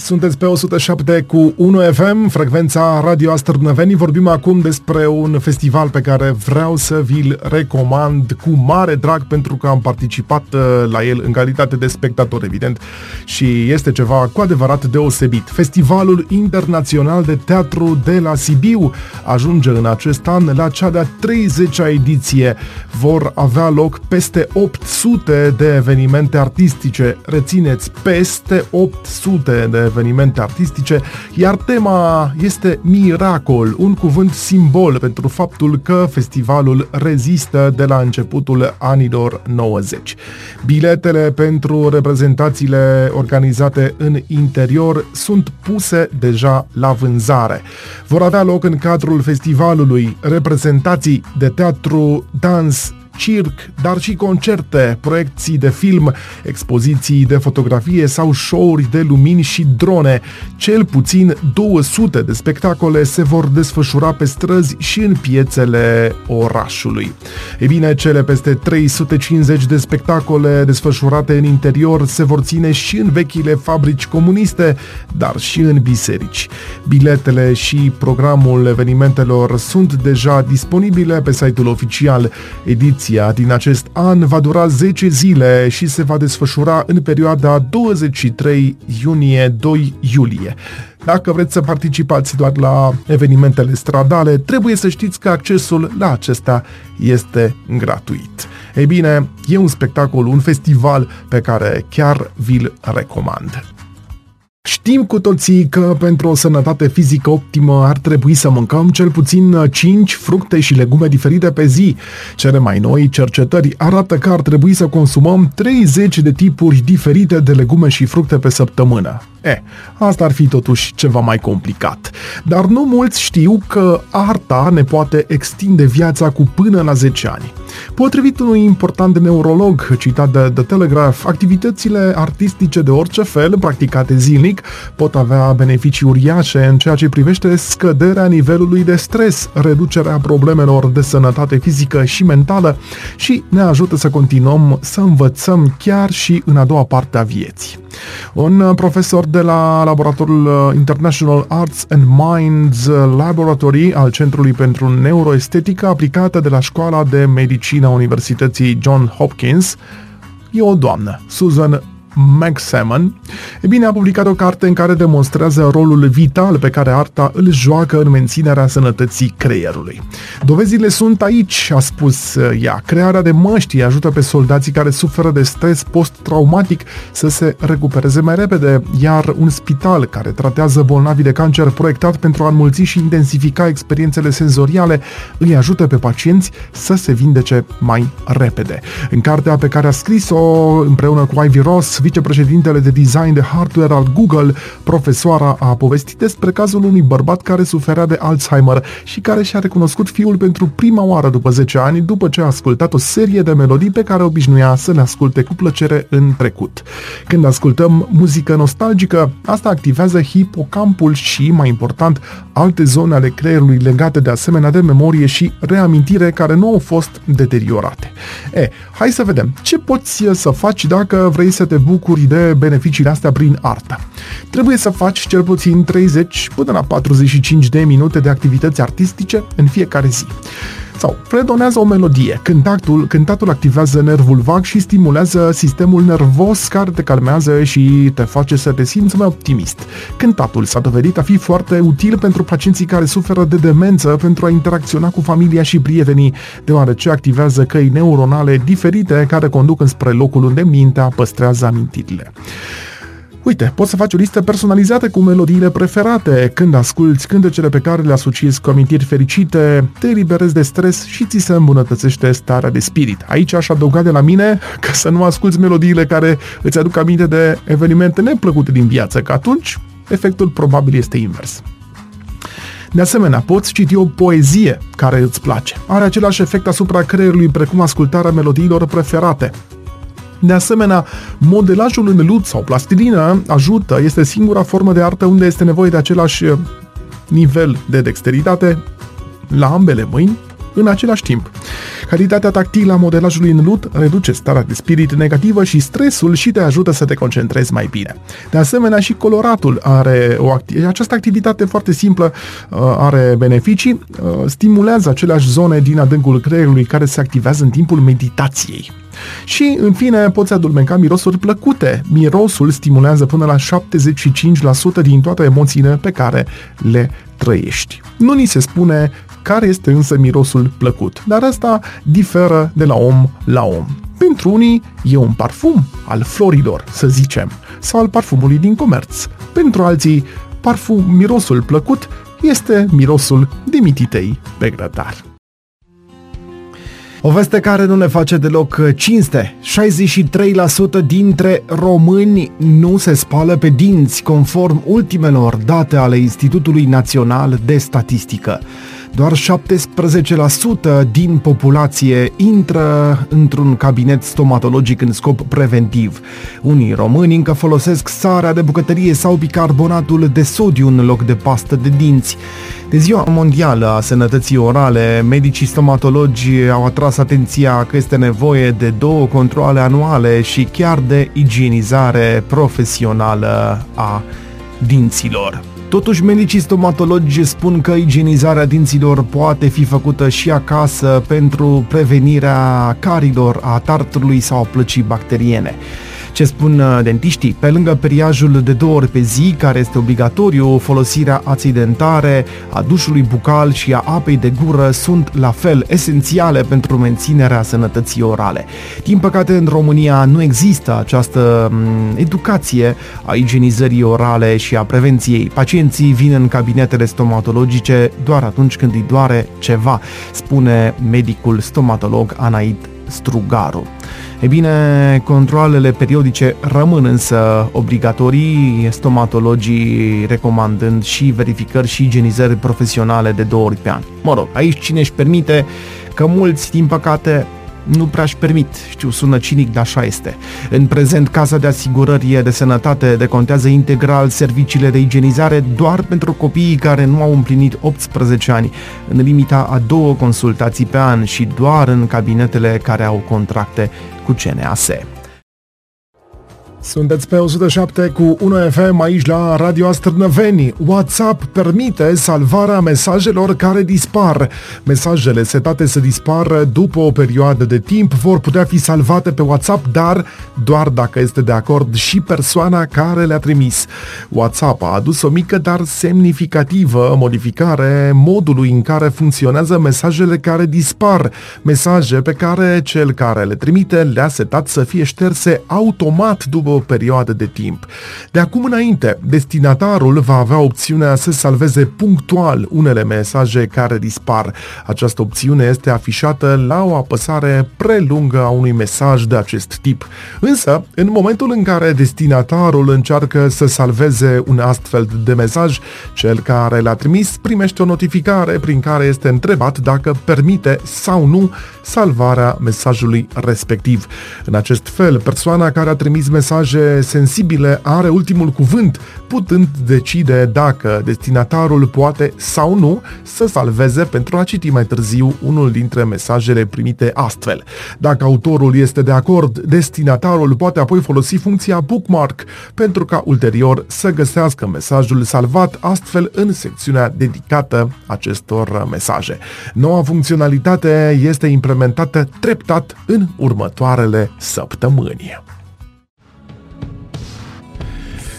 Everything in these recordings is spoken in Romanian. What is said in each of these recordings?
Sunteți pe 107 cu 1 FM, frecvența Radio Astărnăvenii. Vorbim acum despre un festival pe care vreau să vi-l recomand cu mare drag pentru că am participat uh, la el în calitate de spectator, evident, și este ceva cu adevărat deosebit. Festivalul Internațional de Teatru de la Sibiu ajunge în acest an la cea de-a 30-a ediție. Vor avea loc peste 800 de evenimente artistice. Rețineți, peste 800 de evenimente evenimente artistice, iar tema este Miracol, un cuvânt simbol pentru faptul că festivalul rezistă de la începutul anilor 90. Biletele pentru reprezentațiile organizate în interior sunt puse deja la vânzare. Vor avea loc în cadrul festivalului reprezentații de teatru, dans, circ, dar și concerte, proiecții de film, expoziții de fotografie sau show-uri de lumini și drone. Cel puțin 200 de spectacole se vor desfășura pe străzi și în piețele orașului. E bine, cele peste 350 de spectacole desfășurate în interior se vor ține și în vechile fabrici comuniste, dar și în biserici. Biletele și programul evenimentelor sunt deja disponibile pe site-ul oficial. Ediții Ediția din acest an va dura 10 zile și se va desfășura în perioada 23 iunie-2 iulie. Dacă vreți să participați doar la evenimentele stradale, trebuie să știți că accesul la acestea este gratuit. Ei bine, e un spectacol, un festival pe care chiar vi-l recomand. Știm cu toții că pentru o sănătate fizică optimă ar trebui să mâncăm cel puțin 5 fructe și legume diferite pe zi. Cele mai noi cercetări arată că ar trebui să consumăm 30 de tipuri diferite de legume și fructe pe săptămână. E, asta ar fi totuși ceva mai complicat. Dar nu mulți știu că arta ne poate extinde viața cu până la 10 ani. Potrivit unui important neurolog citat de The Telegraph, activitățile artistice de orice fel, practicate zilnic, pot avea beneficii uriașe în ceea ce privește scăderea nivelului de stres, reducerea problemelor de sănătate fizică și mentală și ne ajută să continuăm să învățăm chiar și în a doua parte a vieții. Un profesor de la laboratorul International Arts and Minds Laboratory al Centrului pentru Neuroestetică aplicată de la Școala de Medicină a Universității John Hopkins, e o doamnă, Susan Max Salmon, e bine, a publicat o carte în care demonstrează rolul vital pe care arta îl joacă în menținerea sănătății creierului. Dovezile sunt aici, a spus uh, ea. Crearea de măști ajută pe soldații care suferă de stres post-traumatic să se recupereze mai repede, iar un spital care tratează bolnavii de cancer proiectat pentru a înmulți și intensifica experiențele senzoriale îi ajută pe pacienți să se vindece mai repede. În cartea pe care a scris-o împreună cu Ivy Ross, vicepreședintele de design de hardware al Google, profesoara, a povestit despre cazul unui bărbat care suferea de Alzheimer și care și-a recunoscut fiul pentru prima oară după 10 ani, după ce a ascultat o serie de melodii pe care obișnuia să le asculte cu plăcere în trecut. Când ascultăm muzică nostalgică, asta activează hipocampul și, mai important, alte zone ale creierului legate de asemenea de memorie și reamintire care nu au fost deteriorate. E, hai să vedem ce poți să faci dacă vrei să te bucuri de beneficiile astea prin artă. Trebuie să faci cel puțin 30 până la 45 de minute de activități artistice în fiecare zi. Sau predonează o melodie. Cântatul, cântatul activează nervul vag și stimulează sistemul nervos care te calmează și te face să te simți mai optimist. Cântatul s-a dovedit a fi foarte util pentru pacienții care suferă de demență pentru a interacționa cu familia și prietenii, deoarece activează căi neuronale diferite care conduc înspre locul unde mintea păstrează amintirile. Uite, poți să faci o listă personalizată cu melodiile preferate. Când asculti cântecele pe care le asociezi cu amintiri fericite, te eliberezi de stres și ți se îmbunătățește starea de spirit. Aici aș adăuga de la mine că să nu asculti melodiile care îți aduc aminte de evenimente neplăcute din viață, că atunci efectul probabil este invers. De asemenea, poți citi o poezie care îți place. Are același efect asupra creierului precum ascultarea melodiilor preferate. De asemenea, modelajul în lut sau plastilină ajută, este singura formă de artă unde este nevoie de același uh, nivel de dexteritate la ambele mâini în același timp. Calitatea tactilă a modelajului în lut reduce starea de spirit negativă și stresul și te ajută să te concentrezi mai bine. De asemenea, și coloratul are o acti- această activitate foarte simplă uh, are beneficii, uh, stimulează aceleași zone din adâncul creierului care se activează în timpul meditației. Și, în fine, poți adulmeca mirosuri plăcute. Mirosul stimulează până la 75% din toate emoțiile pe care le trăiești. Nu ni se spune care este însă mirosul plăcut, dar asta diferă de la om la om. Pentru unii e un parfum al florilor, să zicem, sau al parfumului din comerț. Pentru alții, parfum mirosul plăcut este mirosul de mititei pe grătar. O veste care nu ne face deloc uh, cinste. 63% dintre români nu se spală pe dinți, conform ultimelor date ale Institutului Național de Statistică. Doar 17% din populație intră într-un cabinet stomatologic în scop preventiv. Unii români încă folosesc sarea de bucătărie sau bicarbonatul de sodiu în loc de pastă de dinți. De ziua mondială a sănătății orale, medicii stomatologi au atras atenția că este nevoie de două controle anuale și chiar de igienizare profesională a dinților. Totuși, medicii stomatologi spun că igienizarea dinților poate fi făcută și acasă pentru prevenirea carilor, a tartrului sau a plăcii bacteriene. Ce spun uh, dentiștii? Pe lângă periajul de două ori pe zi, care este obligatoriu, folosirea aței dentare, a dușului bucal și a apei de gură sunt la fel esențiale pentru menținerea sănătății orale. Din păcate, în România nu există această mm, educație a igienizării orale și a prevenției. Pacienții vin în cabinetele stomatologice doar atunci când îi doare ceva, spune medicul stomatolog Anaid Strugaru. E bine, controlele periodice rămân însă obligatorii, stomatologii recomandând și verificări și igienizări profesionale de două ori pe an. Mă rog, aici cine își permite, că mulți, din păcate, nu prea-și permit. Știu, sună cinic, dar așa este. În prezent, Casa de Asigurări de Sănătate decontează integral serviciile de igienizare doar pentru copiii care nu au împlinit 18 ani, în limita a două consultații pe an și doar în cabinetele care au contracte cu CNAS. Sunteți pe 107 cu 1 FM aici la Radio Astărnăveni. WhatsApp permite salvarea mesajelor care dispar. Mesajele setate să dispară după o perioadă de timp vor putea fi salvate pe WhatsApp, dar doar dacă este de acord și persoana care le-a trimis. WhatsApp a adus o mică, dar semnificativă modificare modului în care funcționează mesajele care dispar, mesaje pe care cel care le trimite le-a setat să fie șterse automat după o perioadă de timp. De acum înainte, destinatarul va avea opțiunea să salveze punctual unele mesaje care dispar. Această opțiune este afișată la o apăsare prelungă a unui mesaj de acest tip. Însă, în momentul în care destinatarul încearcă să salveze un astfel de mesaj, cel care l-a trimis primește o notificare prin care este întrebat dacă permite sau nu salvarea mesajului respectiv. În acest fel, persoana care a trimis mesaje sensibile are ultimul cuvânt, putând decide dacă destinatarul poate sau nu să salveze pentru a citi mai târziu unul dintre mesajele primite astfel. Dacă autorul este de acord, destinatarul poate apoi folosi funcția bookmark pentru ca ulterior să găsească mesajul salvat astfel în secțiunea dedicată acestor mesaje. Noua funcționalitate este implementată implementată treptat în următoarele săptămâni.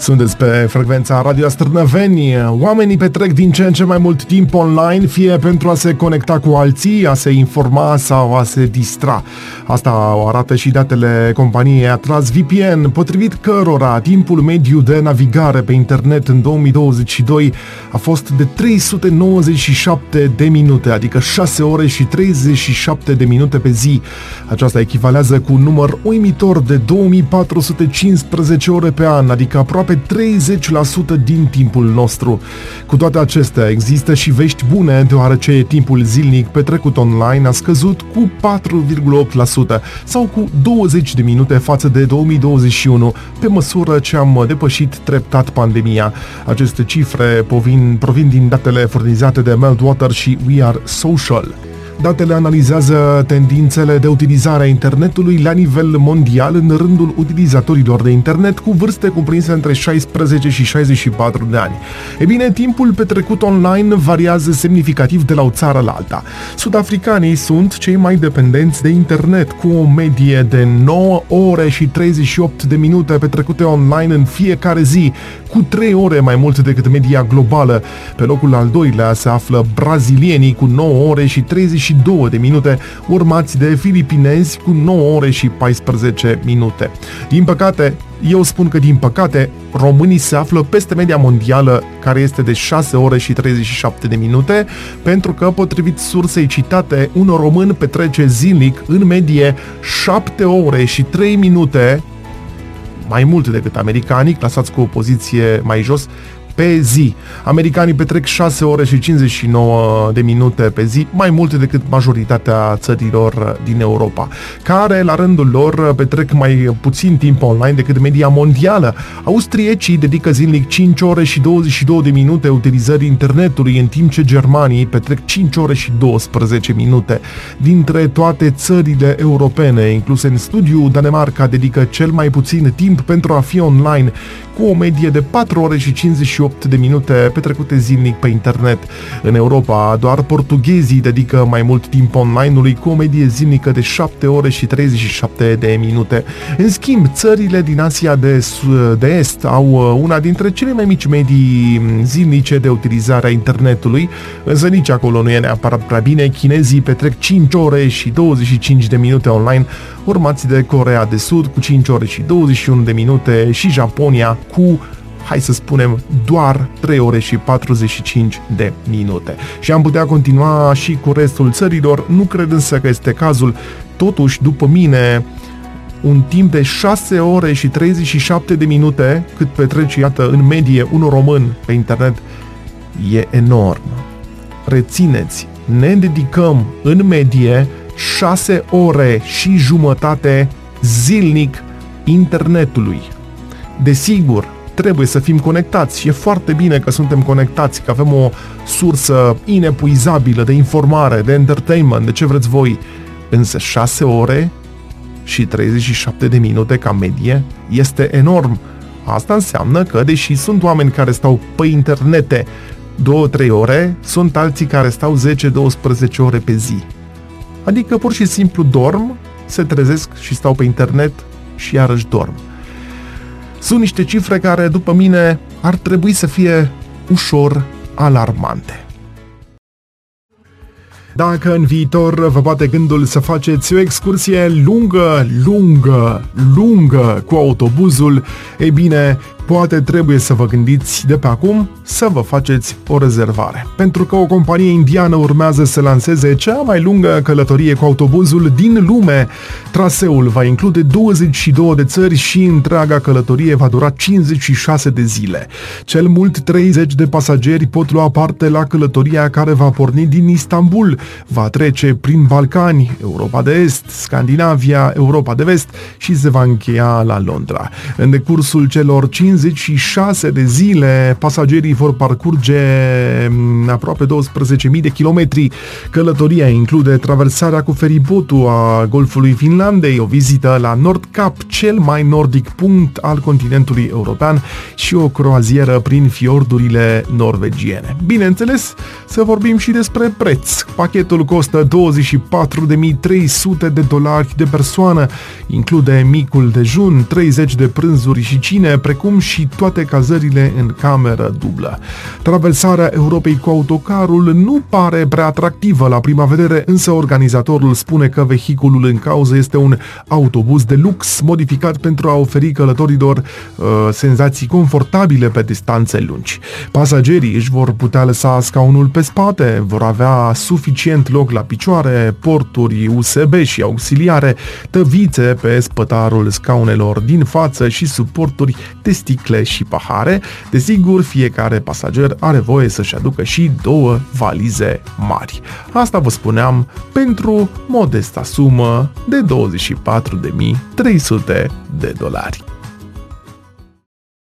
Sunteți pe frecvența Radio Astărnăveni. Oamenii petrec din ce în ce mai mult timp online, fie pentru a se conecta cu alții, a se informa sau a se distra. Asta o arată și datele companiei Atlas VPN, potrivit cărora timpul mediu de navigare pe internet în 2022 a fost de 397 de minute, adică 6 ore și 37 de minute pe zi. Aceasta echivalează cu un număr uimitor de 2415 ore pe an, adică aproape aproape 30% din timpul nostru. Cu toate acestea, există și vești bune, deoarece timpul zilnic petrecut online a scăzut cu 4,8% sau cu 20 de minute față de 2021, pe măsură ce am depășit treptat pandemia. Aceste cifre provin, provin din datele furnizate de Meltwater și We Are Social. Datele analizează tendințele de utilizare a internetului la nivel mondial în rândul utilizatorilor de internet cu vârste cuprinse între 16 și 64 de ani. E bine, timpul petrecut online variază semnificativ de la o țară la alta. Sudafricanii sunt cei mai dependenți de internet, cu o medie de 9 ore și 38 de minute petrecute online în fiecare zi, cu 3 ore mai mult decât media globală. Pe locul al doilea se află brazilienii cu 9 ore și 32 de minute, urmați de filipinezi cu 9 ore și 14 minute. Din păcate, eu spun că din păcate românii se află peste media mondială care este de 6 ore și 37 de minute pentru că potrivit sursei citate un român petrece zilnic în medie 7 ore și 3 minute mai mult decât americanii, clasați cu o poziție mai jos, pe zi. Americanii petrec 6 ore și 59 de minute pe zi, mai multe decât majoritatea țărilor din Europa, care la rândul lor petrec mai puțin timp online decât media mondială. Austriecii dedică zilnic 5 ore și 22 de minute utilizării internetului, în timp ce germanii petrec 5 ore și 12 minute. Dintre toate țările europene incluse în studiu, Danemarca dedică cel mai puțin timp pentru a fi online, cu o medie de 4 ore și 58 de minute petrecute zilnic pe internet. În Europa, doar portughezii dedică mai mult timp online-ului cu o medie zilnică de 7 ore și 37 de minute. În schimb, țările din Asia de, de Est au uh, una dintre cele mai mici medii zilnice de utilizare a internetului, însă nici acolo nu e neapărat prea bine. Chinezii petrec 5 ore și 25 de minute online, urmați de Corea de Sud cu 5 ore și 21 de minute și Japonia cu hai să spunem, doar 3 ore și 45 de minute. Și am putea continua și cu restul țărilor, nu cred însă că este cazul. Totuși, după mine, un timp de 6 ore și 37 de minute, cât petrece, iată, în medie, un român pe internet, e enorm. Rețineți, ne dedicăm în medie 6 ore și jumătate zilnic internetului. Desigur, trebuie să fim conectați și e foarte bine că suntem conectați, că avem o sursă inepuizabilă de informare, de entertainment, de ce vreți voi. Însă 6 ore și 37 de minute ca medie este enorm. Asta înseamnă că, deși sunt oameni care stau pe internete 2-3 ore, sunt alții care stau 10-12 ore pe zi. Adică pur și simplu dorm, se trezesc și stau pe internet și iarăși dorm. Sunt niște cifre care, după mine, ar trebui să fie ușor alarmante. Dacă în viitor vă bate gândul să faceți o excursie lungă, lungă, lungă cu autobuzul, e bine, poate trebuie să vă gândiți de pe acum să vă faceți o rezervare. Pentru că o companie indiană urmează să lanseze cea mai lungă călătorie cu autobuzul din lume. Traseul va include 22 de țări și întreaga călătorie va dura 56 de zile. Cel mult 30 de pasageri pot lua parte la călătoria care va porni din Istanbul, va trece prin Balcani, Europa de Est, Scandinavia, Europa de Vest și se va încheia la Londra. În decursul celor 50 56 de zile pasagerii vor parcurge mm, aproape 12.000 de kilometri. Călătoria include traversarea cu feribotul a Golfului Finlandei, o vizită la Nord Cap, cel mai nordic punct al continentului european și o croazieră prin fiordurile norvegiene. Bineînțeles, să vorbim și despre preț. Pachetul costă 24.300 de dolari de persoană, include micul dejun, 30 de prânzuri și cine, precum și și toate cazările în cameră dublă. Traversarea Europei cu autocarul nu pare prea atractivă la prima vedere, însă organizatorul spune că vehiculul în cauză este un autobuz de lux modificat pentru a oferi călătorilor uh, senzații confortabile pe distanțe lungi. Pasagerii își vor putea lăsa scaunul pe spate, vor avea suficient loc la picioare, porturi USB și auxiliare, tăvițe pe spătarul scaunelor din față și suporturi de sticle și pahare, desigur fiecare pasager are voie să-și aducă și două valize mari. Asta vă spuneam pentru modesta sumă de 24.300 de dolari.